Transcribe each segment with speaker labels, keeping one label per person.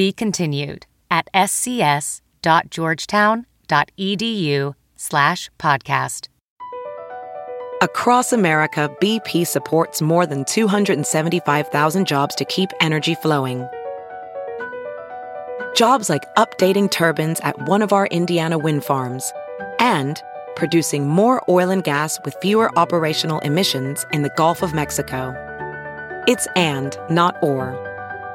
Speaker 1: Be continued at scs.georgetown.edu slash podcast.
Speaker 2: Across America, BP supports more than 275,000 jobs to keep energy flowing. Jobs like updating turbines at one of our Indiana wind farms and producing more oil and gas with fewer operational emissions in the Gulf of Mexico. It's and, not or.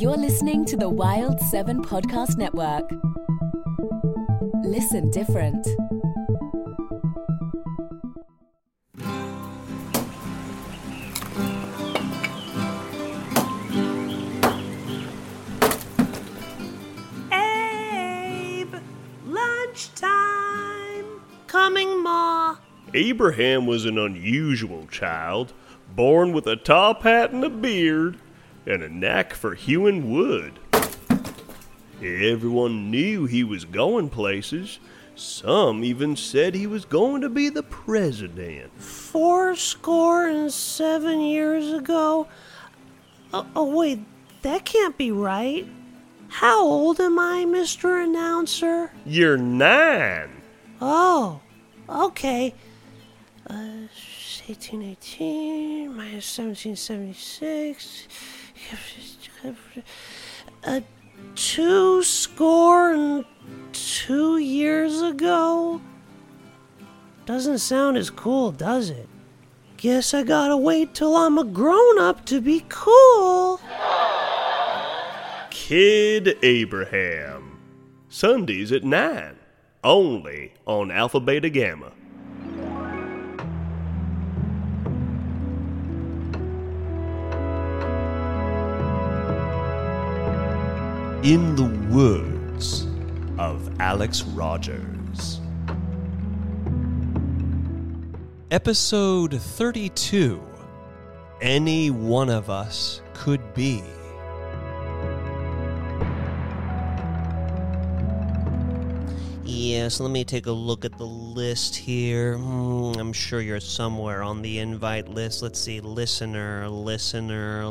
Speaker 3: You're listening to the Wild 7 Podcast Network. Listen different.
Speaker 4: Abe, lunchtime. Coming, Ma.
Speaker 5: Abraham was an unusual child, born with a top hat and a beard, and a knack for hewing wood. Everyone knew he was going places. Some even said he was going to be the president.
Speaker 4: Four score and seven years ago. Oh, oh, wait, that can't be right. How old am I, Mr. Announcer?
Speaker 5: You're nine.
Speaker 4: Oh, okay. Uh, 1818 minus 1776. Uh, two score and two years ago? Doesn't sound as cool, does it? Guess I gotta wait till I'm a grown up to be cool.
Speaker 5: Kid Abraham. Sundays at 9. Only on Alpha Beta Gamma. In the words of Alex Rogers. Episode 32 Any One of Us Could Be.
Speaker 6: Yes, let me take a look at the list here. Hmm, I'm sure you're somewhere on the invite list. Let's see, listener, listener.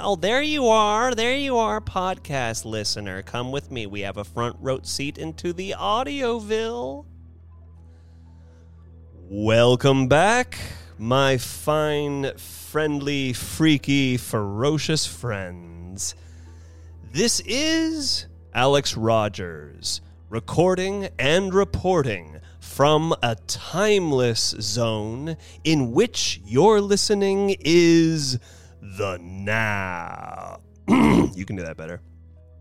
Speaker 6: Oh, there you are. There you are, podcast listener. Come with me. We have a front row seat into the Audioville.
Speaker 5: Welcome back, my fine, friendly, freaky, ferocious friends. This is Alex Rogers, recording and reporting from a timeless zone in which your listening is the now. you can do that better.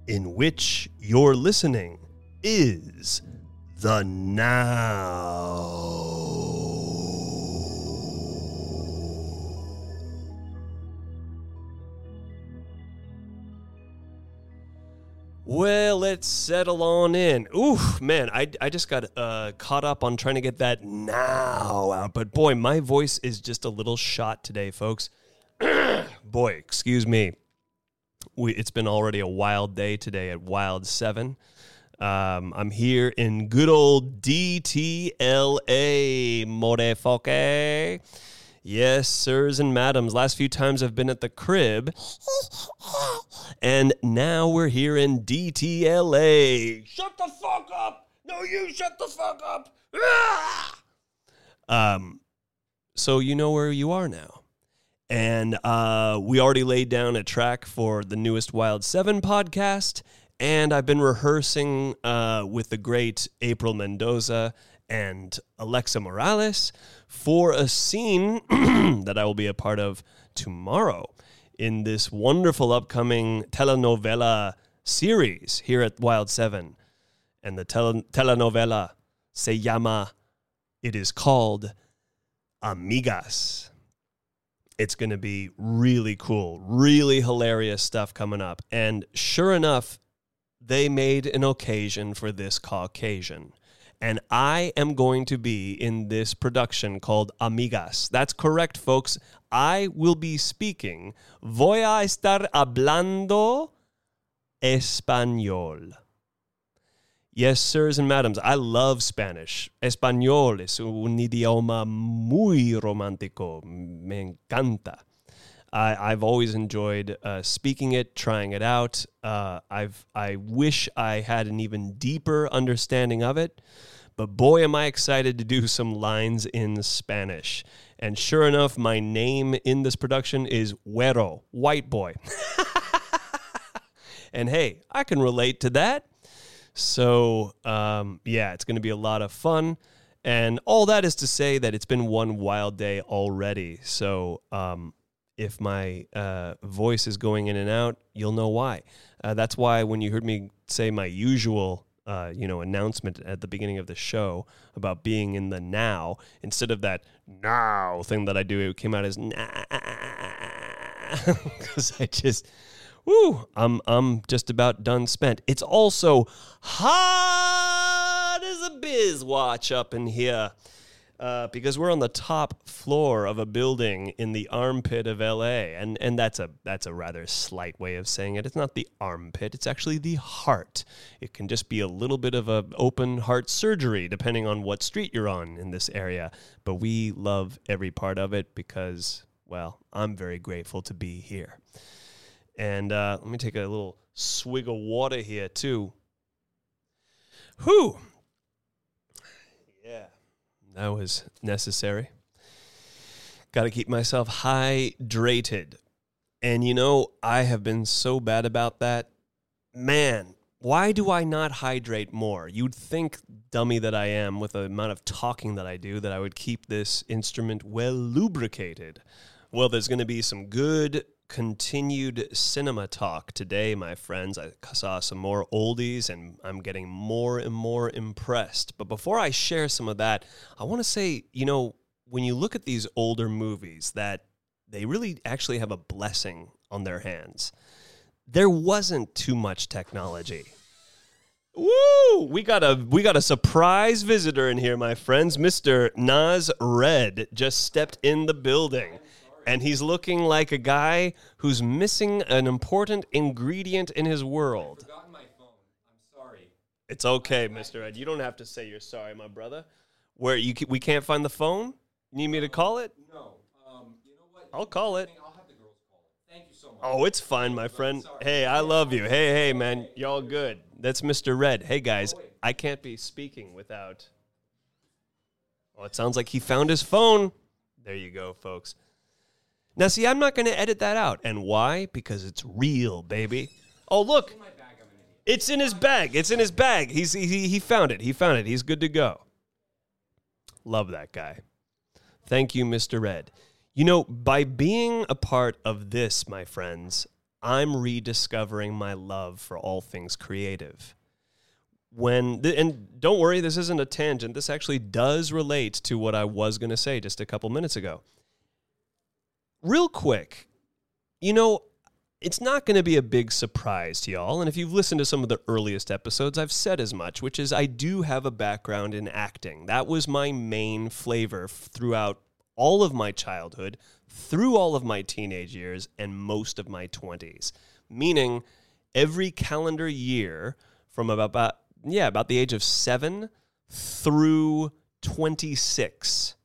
Speaker 5: In which you're listening is the now. Well, let's settle on in. Ooh, man, I, I just got uh, caught up on trying to get that now out. But boy, my voice is just a little shot today, folks. boy, excuse me. We, it's been already a wild day today at Wild 7. Um, I'm here in good old DTLA, motherfucker. Yes, sirs and madams. Last few times I've been at the crib. And now we're here in DTLA. Shut the fuck up! No, you shut the fuck up! Ah! Um, so you know where you are now. And uh, we already laid down a track for the newest Wild 7 podcast. and I've been rehearsing uh, with the great April Mendoza and Alexa Morales for a scene that I will be a part of tomorrow in this wonderful upcoming telenovela series here at Wild Seven. And the tele- telenovela se llama, it is called Amigas. It's going to be really cool, really hilarious stuff coming up. And sure enough, they made an occasion for this Caucasian. And I am going to be in this production called Amigas. That's correct, folks. I will be speaking. Voy a estar hablando español. Yes, sirs and madams, I love Spanish. Español es un idioma muy romántico. Me encanta. I, have always enjoyed uh, speaking it, trying it out. Uh, I've I wish I had an even deeper understanding of it, but boy, am I excited to do some lines in Spanish. And sure enough, my name in this production is Güero, white boy. and hey, I can relate to that. So, um, yeah, it's going to be a lot of fun. And all that is to say that it's been one wild day already. So, um, if my uh, voice is going in and out, you'll know why. Uh, that's why when you heard me say my usual, uh, you know, announcement at the beginning of the show about being in the now instead of that now thing that I do, it came out as nah because I just Woo, I'm I'm just about done spent. It's also hot as a biz watch up in here. Uh, because we're on the top floor of a building in the armpit of LA, and and that's a that's a rather slight way of saying it. It's not the armpit; it's actually the heart. It can just be a little bit of a open heart surgery, depending on what street you're on in this area. But we love every part of it because, well, I'm very grateful to be here. And uh, let me take a little swig of water here, too. Whew. Yeah, that was necessary. Got to keep myself hydrated. And you know, I have been so bad about that. Man, why do I not hydrate more? You'd think, dummy that I am, with the amount of talking that I do, that I would keep this instrument well lubricated. Well, there's going to be some good continued cinema talk today, my friends. I saw some more oldies and I'm getting more and more impressed. But before I share some of that, I want to say, you know, when you look at these older movies that they really actually have a blessing on their hands. There wasn't too much technology. Woo! We got a we got a surprise visitor in here, my friends. Mr. Nas Red just stepped in the building and he's looking like a guy who's missing an important ingredient in his world.
Speaker 7: forgotten my phone. I'm sorry.
Speaker 5: It's okay, Mr. Ed. You don't have to say you're sorry, my brother. Where you we can't find the phone? Need me to call it?
Speaker 7: No. Um, you know what?
Speaker 5: I'll call it.
Speaker 7: I'll have the girls call it. Thank you so much.
Speaker 5: Oh, it's fine, my friend. Hey, I love you. Hey, hey, man, y'all good. That's Mr. Red. Hey, guys, I can't be speaking without. Oh, it sounds like he found his phone. There you go, folks. Now, see, I'm not going to edit that out. And why? Because it's real, baby. Oh, look. It's in his bag. It's in his bag. He's, he, he found it. He found it. He's good to go. Love that guy. Thank you, Mr. Red. You know, by being a part of this, my friends, I'm rediscovering my love for all things creative. When and don't worry, this isn't a tangent. This actually does relate to what I was going to say just a couple minutes ago real quick, you know, it's not going to be a big surprise to y'all. And if you've listened to some of the earliest episodes, I've said as much, which is I do have a background in acting. That was my main flavor throughout all of my childhood, through all of my teenage years, and most of my 20s. Meaning, every calendar year from about, about yeah, about the age of seven through 26.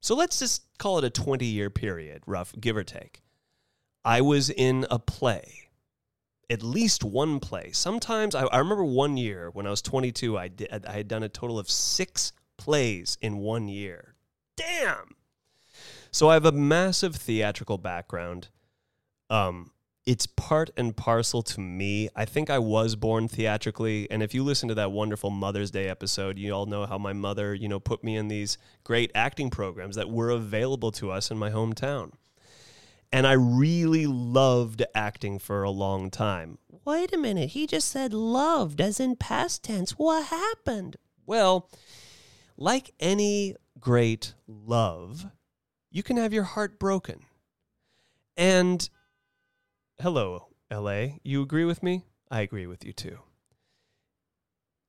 Speaker 5: So let's just call it a 20 year period, rough, give or take. I was in a play, at least one play. Sometimes I, I remember one year when I was 22, I, did, I had done a total of six plays in one year. Damn. So I have a massive theatrical background. Um, it's part and parcel to me. I think I was born theatrically, and if you listen to that wonderful Mother's Day episode, you all know how my mother, you know, put me in these great acting programs that were available to us in my hometown. And I really loved acting for a long time.
Speaker 4: Wait a minute. He just said loved as in past tense. What happened?
Speaker 5: Well, like any great love, you can have your heart broken. And hello, LA. You agree with me? I agree with you too.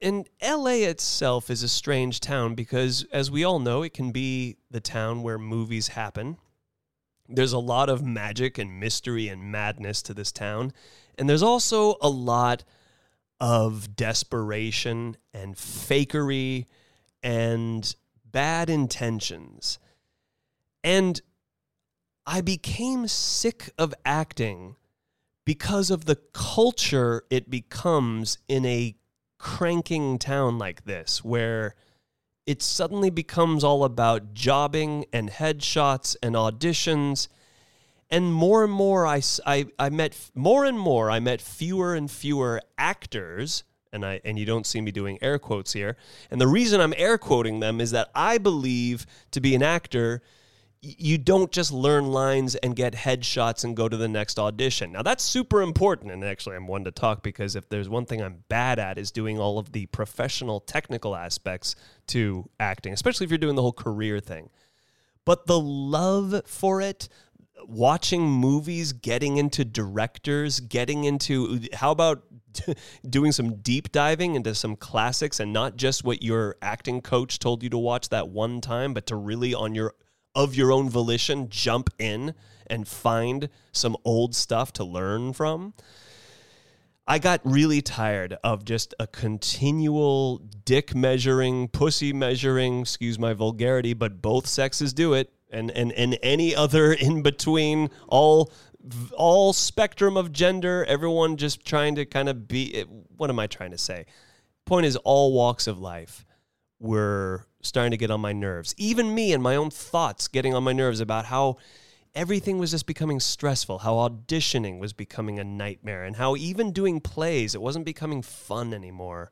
Speaker 5: And LA itself is a strange town because, as we all know, it can be the town where movies happen. There's a lot of magic and mystery and madness to this town. And there's also a lot of desperation and fakery and bad intentions. And I became sick of acting because of the culture it becomes in a cranking town like this, where it suddenly becomes all about jobbing and headshots and auditions. And more and more, I, I, I met more and more, I met fewer and fewer actors and I and you don't see me doing air quotes here. And the reason I'm air quoting them is that I believe to be an actor, you don't just learn lines and get headshots and go to the next audition. Now that's super important and actually I'm one to talk because if there's one thing I'm bad at is doing all of the professional technical aspects to acting, especially if you're doing the whole career thing. But the love for it, watching movies, getting into directors, getting into how about doing some deep diving into some classics and not just what your acting coach told you to watch that one time, but to really on your of your own volition jump in and find some old stuff to learn from. I got really tired of just a continual dick measuring, pussy measuring, excuse my vulgarity, but both sexes do it, and, and, and any other in between, all all spectrum of gender, everyone just trying to kind of be eh, what am I trying to say? Point is all walks of life were starting to get on my nerves. Even me and my own thoughts getting on my nerves about how everything was just becoming stressful, how auditioning was becoming a nightmare, and how even doing plays, it wasn't becoming fun anymore.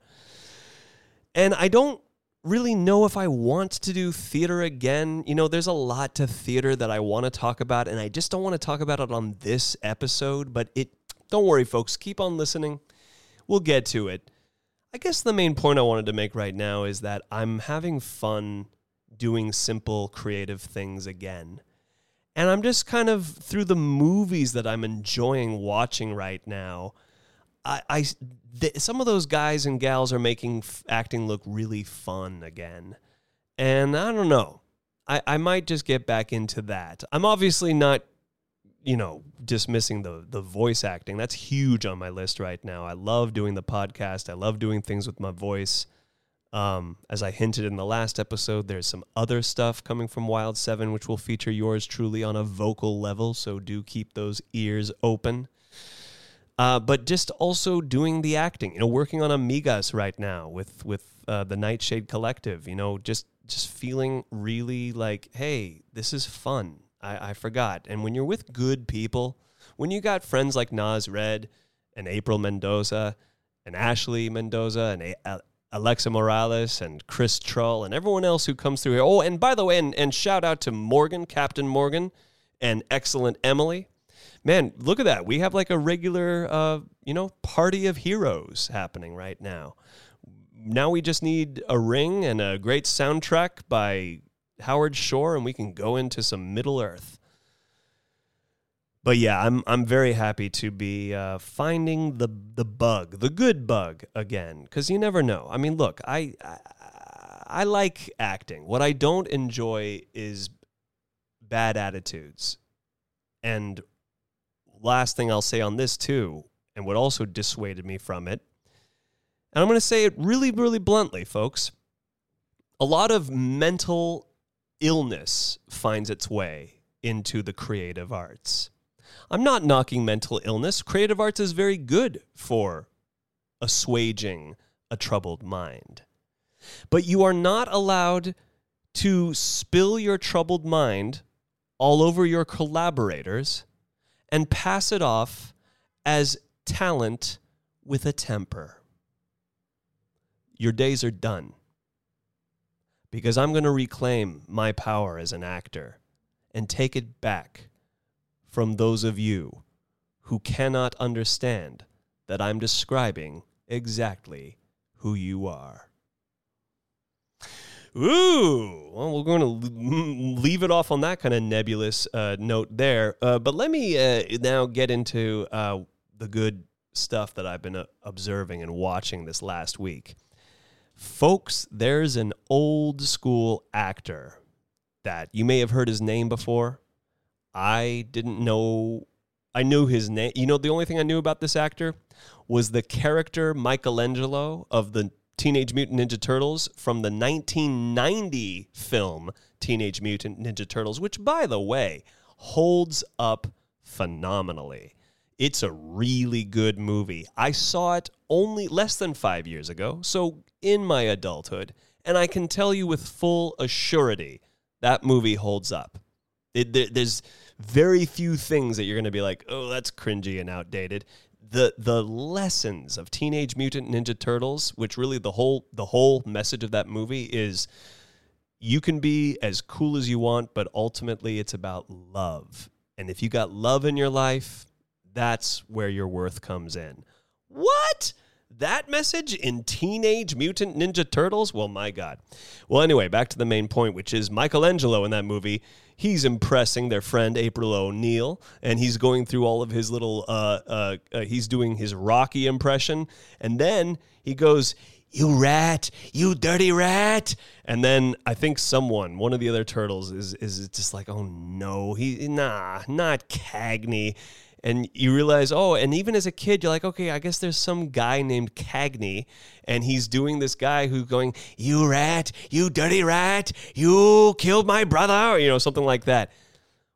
Speaker 5: And I don't really know if I want to do theater again. You know, there's a lot to theater that I want to talk about, and I just don't want to talk about it on this episode, but it don't worry, folks, keep on listening. We'll get to it. I guess the main point I wanted to make right now is that I'm having fun doing simple creative things again. And I'm just kind of through the movies that I'm enjoying watching right now. I, I th- some of those guys and gals are making f- acting look really fun again. And I don't know. I, I might just get back into that. I'm obviously not, you know, dismissing the the voice acting. That's huge on my list right now. I love doing the podcast. I love doing things with my voice. Um, as I hinted in the last episode, there's some other stuff coming from Wild Seven, which will feature yours truly on a vocal level. So do keep those ears open. Uh, but just also doing the acting, you know, working on Amigas right now with with uh, the Nightshade Collective, you know, just just feeling really like, hey, this is fun. I, I forgot. And when you're with good people, when you got friends like Nas Red and April Mendoza and Ashley Mendoza and A- Alexa Morales and Chris Trull and everyone else who comes through here. Oh, and by the way, and, and shout out to Morgan, Captain Morgan, and excellent Emily man, look at that. We have like a regular, uh, you know, party of heroes happening right now. Now we just need a ring and a great soundtrack by Howard Shore, and we can go into some Middle Earth. But yeah, I'm I'm very happy to be uh, finding the the bug, the good bug again, because you never know. I mean, look, I, I I like acting. What I don't enjoy is bad attitudes and last thing I'll say on this too, and what also dissuaded me from it, and I'm going to say it really, really bluntly, folks. A lot of mental illness finds its way into the creative arts. I'm not knocking mental illness. Creative arts is very good for assuaging a troubled mind. But you are not allowed to spill your troubled mind all over your collaborators and pass it off as talent with a temper. Your days are done because I'm going to reclaim my power as an actor and take it back from those of you who cannot understand that I'm describing exactly who you are. Ooh, well, we're going to leave it off on that kind of nebulous uh, note there. Uh, but let me uh, now get into uh, the good stuff that I've been uh, observing and watching this last week. Folks, there's an old school actor that you may have heard his name before. I didn't know. I knew his name. You know, the only thing I knew about this actor was the character Michelangelo of the Teenage Mutant Ninja Turtles from the 1990 film Teenage Mutant Ninja Turtles, which, by the way, holds up phenomenally. It's a really good movie. I saw it only less than five years ago, so in my adulthood, and I can tell you with full assurity that movie holds up. It, there, there's very few things that you're going to be like, oh, that's cringy and outdated the the lessons of Teenage Mutant Ninja Turtles, which really the whole the whole message of that movie is you can be as cool as you want, but ultimately it's about love. And if you got love in your life, that's where your worth comes in. What? That message in Teenage Mutant Ninja Turtles? Well, my God. Well, anyway, back to the main point, which is Michelangelo in that movie he's impressing their friend April O'Neil, and he's going through all of his little. Uh, uh, uh, he's doing his Rocky impression, and then he goes, "You rat, you dirty rat!" And then I think someone, one of the other turtles, is is just like, "Oh no, he nah, not Cagney." And you realize, oh, and even as a kid, you're like, okay, I guess there's some guy named Cagney, and he's doing this guy who's going, you rat, you dirty rat, you killed my brother, or, you know, something like that.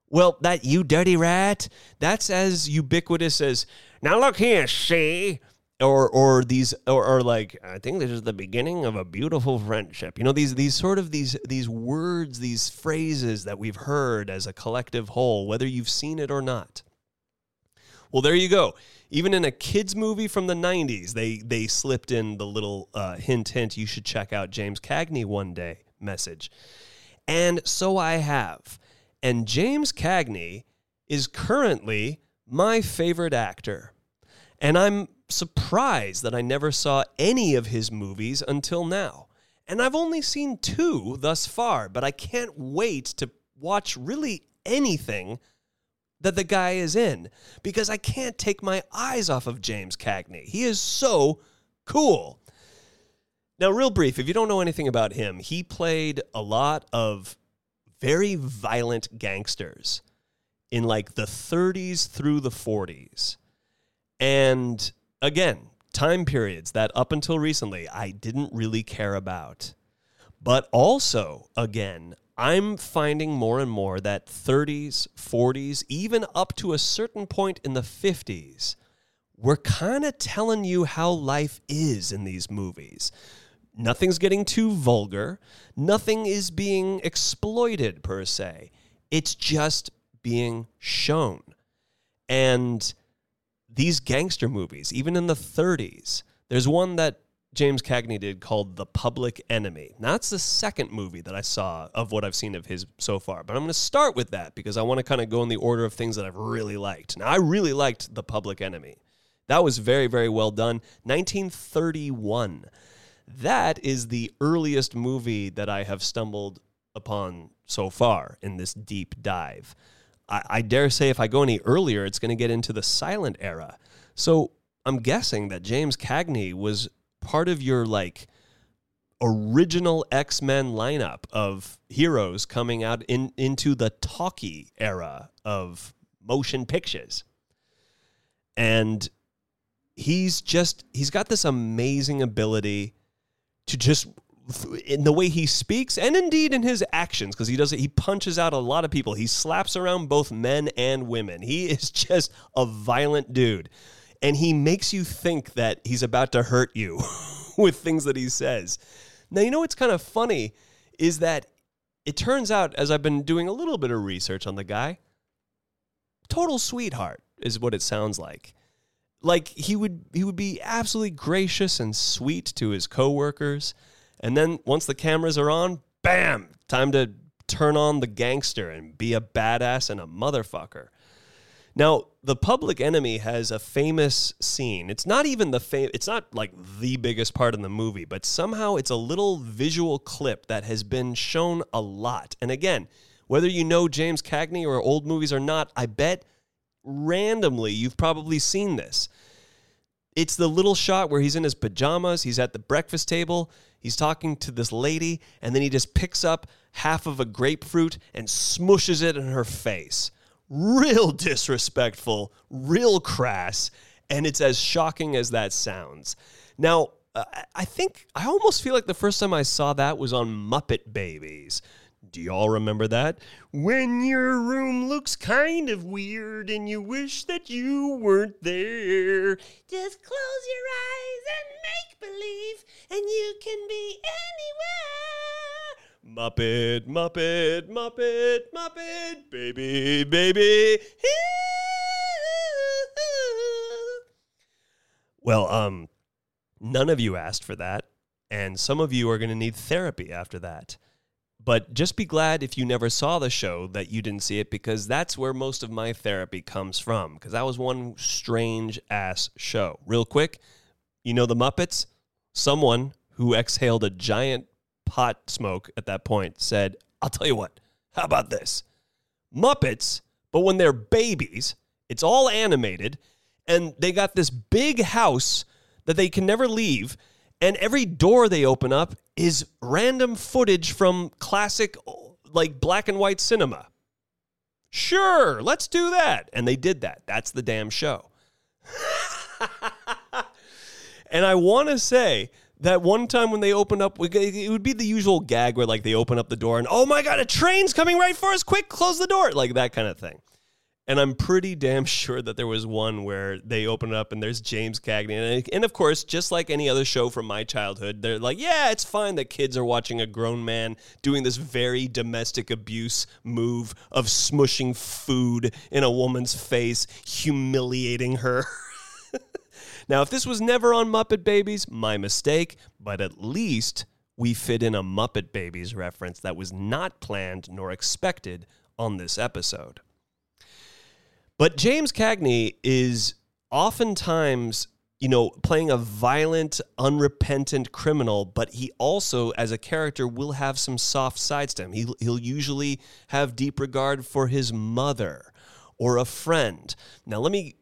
Speaker 5: Well, that you dirty rat, that's as ubiquitous as, now look here, see, or or these or, or like I think this is the beginning of a beautiful friendship. You know these these sort of these these words, these phrases that we've heard as a collective whole, whether you've seen it or not. Well, there you go. Even in a kids movie from the '90s, they they slipped in the little uh, hint, hint. You should check out James Cagney one day message, and so I have. And James Cagney is currently my favorite actor, and I'm surprised that I never saw any of his movies until now. And I've only seen two thus far, but I can't wait to watch really anything that the guy is in because I can't take my eyes off of James Cagney. He is so cool. Now, real brief, if you don't know anything about him, he played a lot of very violent gangsters in like the 30s through the 40s. And again, time periods that up until recently I didn't really care about. But also, again, I'm finding more and more that 30s, 40s, even up to a certain point in the 50s, we're kind of telling you how life is in these movies. Nothing's getting too vulgar, nothing is being exploited per se. It's just being shown. And these gangster movies, even in the 30s, there's one that James Cagney did called The Public Enemy. Now, that's the second movie that I saw of what I've seen of his so far. But I'm going to start with that because I want to kind of go in the order of things that I've really liked. Now, I really liked The Public Enemy. That was very, very well done. 1931. That is the earliest movie that I have stumbled upon so far in this deep dive. I, I dare say if I go any earlier, it's going to get into the silent era. So I'm guessing that James Cagney was part of your like original X-Men lineup of heroes coming out in into the talkie era of motion pictures. And he's just he's got this amazing ability to just in the way he speaks and indeed in his actions because he does it he punches out a lot of people. He slaps around both men and women. He is just a violent dude and he makes you think that he's about to hurt you with things that he says. Now, you know what's kind of funny is that it turns out, as I've been doing a little bit of research on the guy, total sweetheart is what it sounds like. like he would he would be absolutely gracious and sweet to his coworkers and then once the cameras are on bam time to turn on the gangster and be a badass and a motherfucker now the public enemy has a famous scene. It's not even the fam- it's not like the biggest part in the movie but somehow it's a little visual clip that has been shown a lot. And again whether you know james cagney or old movies or not i bet randomly you've probably seen this. It's the little shot where he's in his pajamas, he's at the breakfast table, he's talking to this lady, and then he just picks up half of a grapefruit and smushes it in her face. Real disrespectful, real crass, and it's as shocking as that sounds. Now, uh, I think I almost feel like the first time I saw that was on Muppet Babies. Do y'all remember that? When your room looks kind of weird and you wish that you weren't there. Just close your eyes and make believe, and you can be anywhere. Muppet, Muppet, Muppet, Muppet, baby, baby. Well, um, none of you asked for that, and some of you are going to need therapy after that. But just be glad if you never saw the show that you didn't see it because that's where most of my therapy comes from. Because that was one strange ass show. Real quick, you know the Muppets? Someone who exhaled a giant pot smoke at that point said, I'll tell you what, how about this? Muppets, but when they're babies, it's all animated, and they got this big house that they can never leave and every door they open up is random footage from classic like black and white cinema. Sure, let's do that. And they did that. That's the damn show. and I want to say that one time when they opened up, it would be the usual gag where like they open up the door and oh my god, a train's coming right for us! Quick, close the door, like that kind of thing. And I'm pretty damn sure that there was one where they open up and there's James Cagney. And, and of course, just like any other show from my childhood, they're like, yeah, it's fine that kids are watching a grown man doing this very domestic abuse move of smushing food in a woman's face, humiliating her. now, if this was never on Muppet Babies, my mistake, but at least we fit in a Muppet Babies reference that was not planned nor expected on this episode. But James Cagney is oftentimes, you know, playing a violent, unrepentant criminal, but he also, as a character, will have some soft sides to him. He, he'll usually have deep regard for his mother or a friend. Now, let me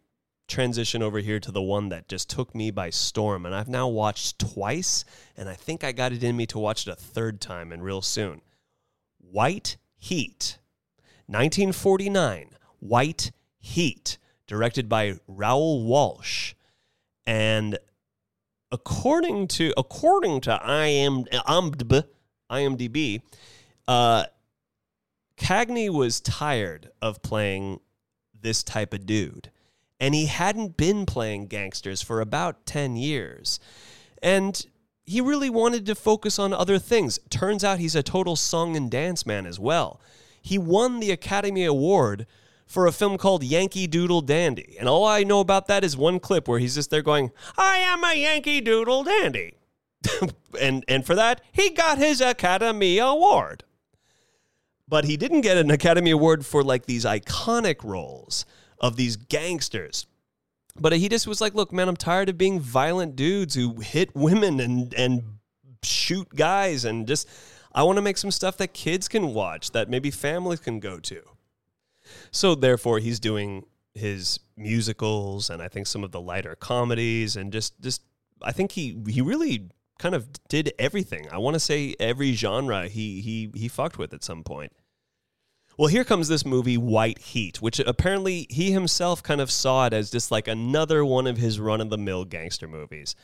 Speaker 5: transition over here to the one that just took me by storm. And I've now watched twice, and I think I got it in me to watch it a third time and real soon. White Heat, 1949. White Heat, directed by Raoul Walsh. And according to according to IM, IMDb, IMDb uh, Cagney was tired of playing this type of dude. And he hadn't been playing gangsters for about 10 years. And he really wanted to focus on other things. Turns out he's a total song and dance man as well. He won the Academy Award for a film called Yankee Doodle Dandy. And all I know about that is one clip where he's just there going, I am a Yankee Doodle Dandy. and, and for that, he got his Academy Award. But he didn't get an Academy Award for like these iconic roles of these gangsters. But he just was like, look, man, I'm tired of being violent dudes who hit women and, and shoot guys and just I want to make some stuff that kids can watch, that maybe families can go to. So therefore, he's doing his musicals and I think some of the lighter comedies and just just I think he he really kind of did everything. I want to say every genre he he he fucked with at some point. Well, here comes this movie White Heat, which apparently he himself kind of saw it as just like another one of his run of the mill gangster movies.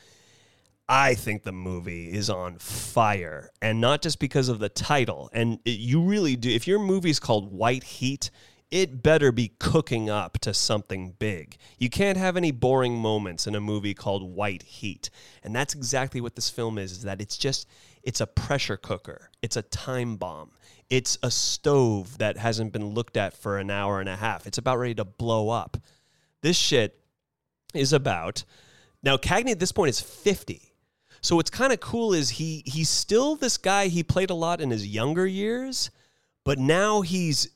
Speaker 5: I think the movie is on fire, and not just because of the title. And it, you really do. If your movie's called White Heat, it better be cooking up to something big. You can't have any boring moments in a movie called White Heat. And that's exactly what this film is, is that it's just it's a pressure cooker. It's a time bomb. It's a stove that hasn't been looked at for an hour and a half. It's about ready to blow up. This shit is about. Now, Cagney at this point is 50. So what's kind of cool is he he's still this guy he played a lot in his younger years, but now he's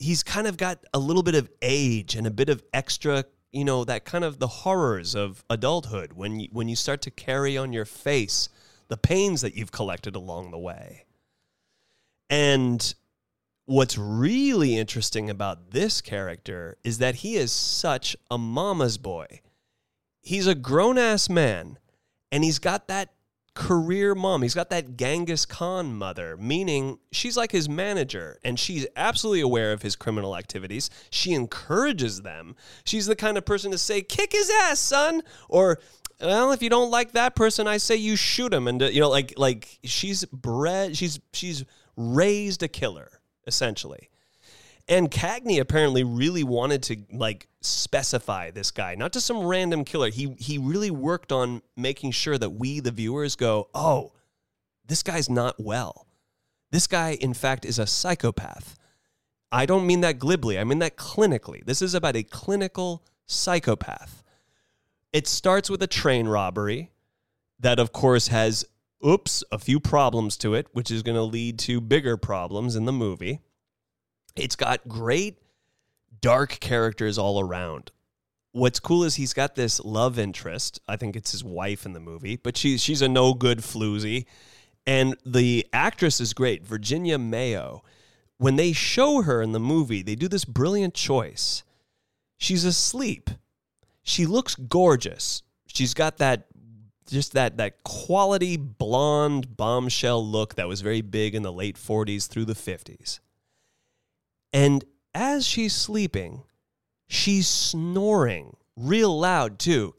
Speaker 5: he's kind of got a little bit of age and a bit of extra, you know, that kind of the horrors of adulthood when you, when you start to carry on your face the pains that you've collected along the way. And what's really interesting about this character is that he is such a mama's boy. He's a grown ass man and he's got that career mom. He's got that Genghis Khan mother, meaning she's like his manager and she's absolutely aware of his criminal activities. She encourages them. She's the kind of person to say, kick his ass, son, or well, if you don't like that person, I say you shoot him. And uh, you know, like like she's bred, she's she's raised a killer essentially. And Cagney apparently really wanted to like specify this guy, not just some random killer. He he really worked on making sure that we the viewers go, "Oh, this guy's not well. This guy in fact is a psychopath." I don't mean that glibly. I mean that clinically. This is about a clinical psychopath. It starts with a train robbery that of course has oops, a few problems to it, which is going to lead to bigger problems in the movie. It's got great dark characters all around. What's cool is he's got this love interest. I think it's his wife in the movie, but she's she's a no good floozy. And the actress is great, Virginia Mayo. When they show her in the movie, they do this brilliant choice. She's asleep. She looks gorgeous. She's got that just that that quality blonde bombshell look that was very big in the late 40s through the 50s. And as she's sleeping, she's snoring real loud too.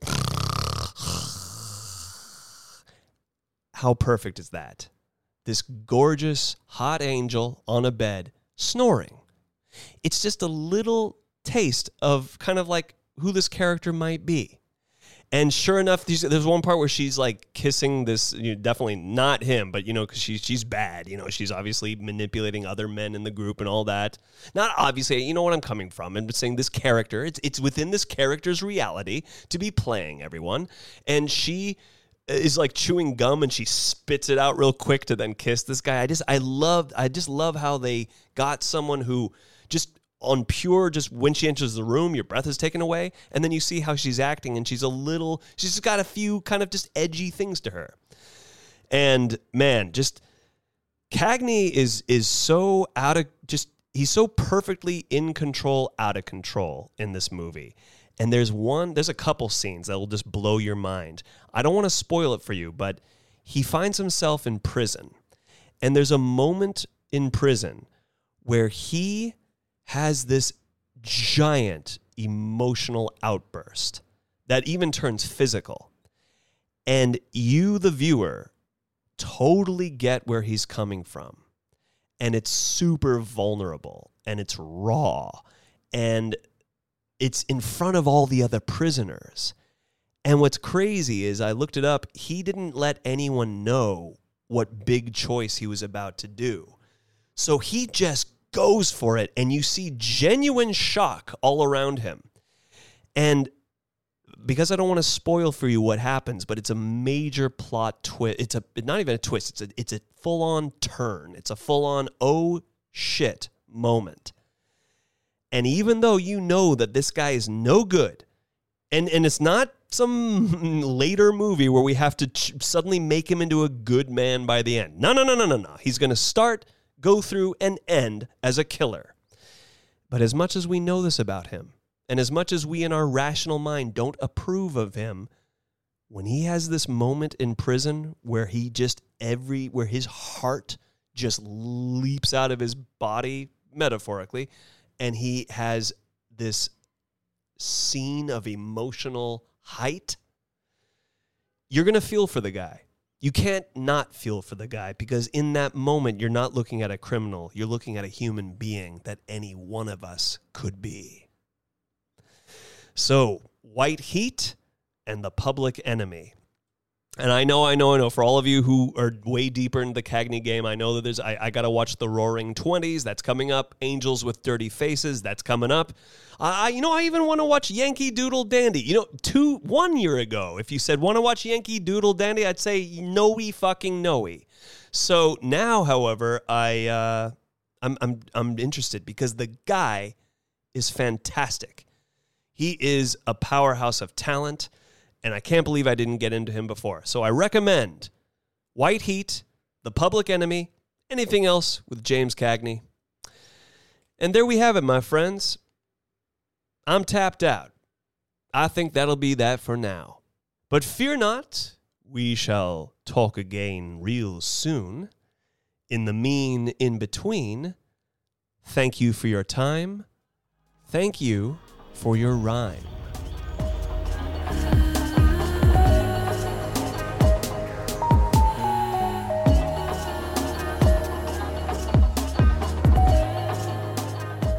Speaker 5: How perfect is that? This gorgeous hot angel on a bed snoring. It's just a little taste of kind of like who this character might be. And sure enough, there's, there's one part where she's like kissing this, you know, definitely not him, but you know, because she's she's bad. You know, she's obviously manipulating other men in the group and all that. Not obviously, you know what I'm coming from. I'm saying this character, it's it's within this character's reality to be playing everyone, and she uh, is like chewing gum and she spits it out real quick to then kiss this guy. I just I love I just love how they got someone who just on pure just when she enters the room your breath is taken away and then you see how she's acting and she's a little she's got a few kind of just edgy things to her. And man just cagney is is so out of just he's so perfectly in control out of control in this movie. And there's one there's a couple scenes that will just blow your mind. I don't want to spoil it for you but he finds himself in prison. And there's a moment in prison where he has this giant emotional outburst that even turns physical. And you, the viewer, totally get where he's coming from. And it's super vulnerable and it's raw and it's in front of all the other prisoners. And what's crazy is I looked it up, he didn't let anyone know what big choice he was about to do. So he just goes for it, and you see genuine shock all around him. And because I don't want to spoil for you what happens, but it's a major plot twist. It's a not even a twist. It's a it's a full on turn. It's a full on oh shit moment. And even though you know that this guy is no good, and and it's not some later movie where we have to ch- suddenly make him into a good man by the end. No, no, no, no, no, no. He's going to start go through, and end as a killer. But as much as we know this about him, and as much as we in our rational mind don't approve of him, when he has this moment in prison where he just every where his heart just leaps out of his body metaphorically and he has this scene of emotional height you're going to feel for the guy you can't not feel for the guy because in that moment, you're not looking at a criminal. You're looking at a human being that any one of us could be. So, White Heat and the Public Enemy. And I know, I know, I know. For all of you who are way deeper into the Cagney game, I know that there's. I, I got to watch the Roaring Twenties. That's coming up. Angels with Dirty Faces. That's coming up. I, you know, I even want to watch Yankee Doodle Dandy. You know, two one year ago, if you said want to watch Yankee Doodle Dandy, I'd say no we fucking no we. So now, however, I uh, I'm I'm I'm interested because the guy is fantastic. He is a powerhouse of talent and I can't believe I didn't get into him before. So I recommend White Heat, The Public Enemy, anything else with James Cagney. And there we have it, my friends. I'm tapped out. I think that'll be that for now. But fear not, we shall talk again real soon. In the mean in between, thank you for your time. Thank you for your rhyme.